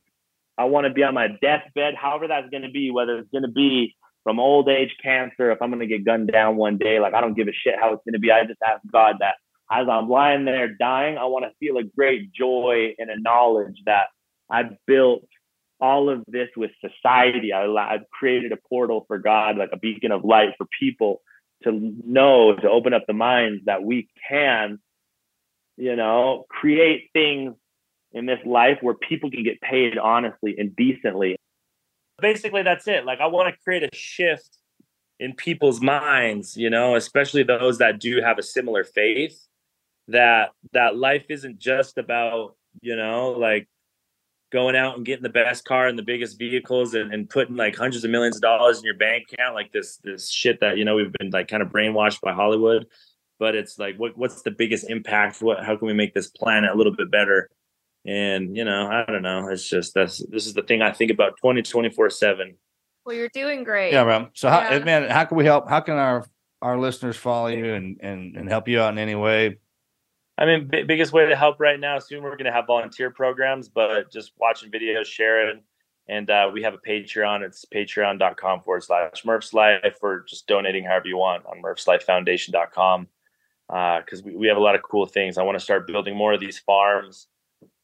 I want to be on my deathbed, however that's going to be, whether it's going to be from old age cancer, if I'm going to get gunned down one day, like I don't give a shit how it's going to be. I just ask God that as I'm lying there dying, I want to feel a great joy and a knowledge that I built all of this with society. I, I've created a portal for God, like a beacon of light for people to know, to open up the minds that we can, you know, create things in this life where people can get paid honestly and decently. Basically, that's it. Like, I want to create a shift in people's minds, you know, especially those that do have a similar faith that that life isn't just about, you know, like going out and getting the best car and the biggest vehicles and, and putting like hundreds of millions of dollars in your bank account, like this this shit that, you know, we've been like kind of brainwashed by Hollywood. But it's like what what's the biggest impact? What how can we make this planet a little bit better? And you know, I don't know. It's just that's this is the thing I think about 20 24 seven. Well, you're doing great. Yeah, man. So how Yeah. man, how can we help? How can our our listeners follow you and and and help you out in any way? I mean, b- biggest way to help right now. Soon we're going to have volunteer programs, but just watching videos, sharing, and uh, we have a Patreon. It's patreon.com forward slash Murph's Life, or just donating however you want on MurphsLifeFoundation.com. Because we, we have a lot of cool things. I want to start building more of these farms,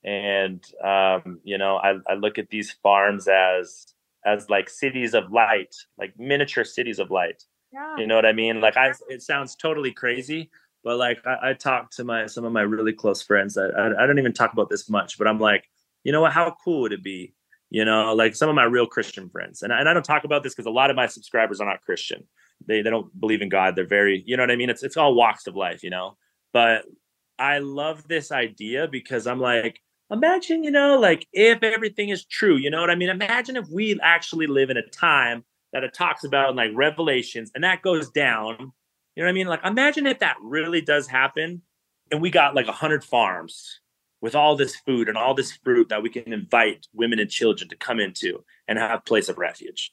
and um, you know, I, I look at these farms as as like cities of light, like miniature cities of light. Yeah. You know what I mean? Like I, it sounds totally crazy, but like I, I talk to my some of my really close friends. I, I I don't even talk about this much, but I'm like, you know what? How cool would it be? You know, like some of my real Christian friends, and I, and I don't talk about this because a lot of my subscribers are not Christian. They they don't believe in God. They're very, you know what I mean. It's it's all walks of life, you know. But I love this idea because I'm like, imagine, you know, like if everything is true, you know what I mean? Imagine if we actually live in a time that it talks about in like revelations and that goes down. You know what I mean? Like imagine if that really does happen and we got like a hundred farms with all this food and all this fruit that we can invite women and children to come into and have place of refuge.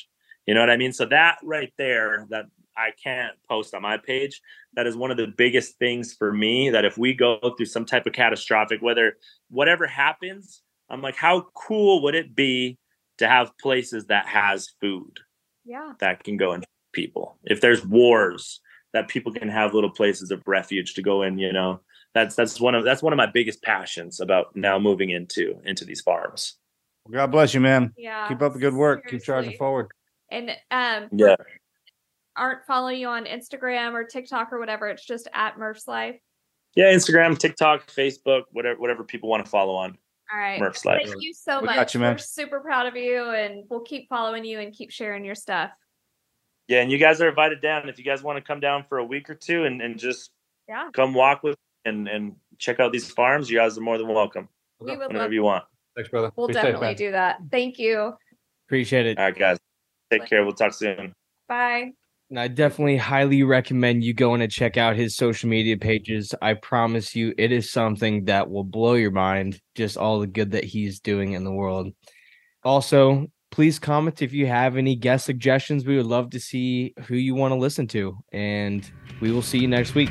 You know what I mean? So that right there, that I can't post on my page, that is one of the biggest things for me. That if we go through some type of catastrophic, whether whatever happens, I'm like, how cool would it be to have places that has food Yeah. that can go and people? If there's wars, that people can have little places of refuge to go in. You know, that's that's one of that's one of my biggest passions about now moving into into these farms. God bless you, man. Yeah. Keep up the good work. Keep charging forward. And um Yeah. aren't following you on Instagram or TikTok or whatever. It's just at Murph's Life. Yeah, Instagram, TikTok, Facebook, whatever whatever people want to follow on. All right. Murph's Life. Thank you so We much. got you, man. We're super proud of you and we'll keep following you and keep sharing your stuff. Yeah, and you guys are invited down if you guys want to come down for a week or two and, and just Yeah. come walk with and and check out these farms. You guys are more than welcome We would love whenever you want. Thanks, brother. we'll Be safe, definitely man. do that. Thank you. Appreciate it. All right, guys. Take care. We'll talk soon. Bye. And I definitely highly recommend you going to check out his social media pages. I promise you, it is something that will blow your mind, just all the good that he's doing in the world. Also, please comment if you have any guest suggestions. We would love to see who you want to listen to. And we will see you next week.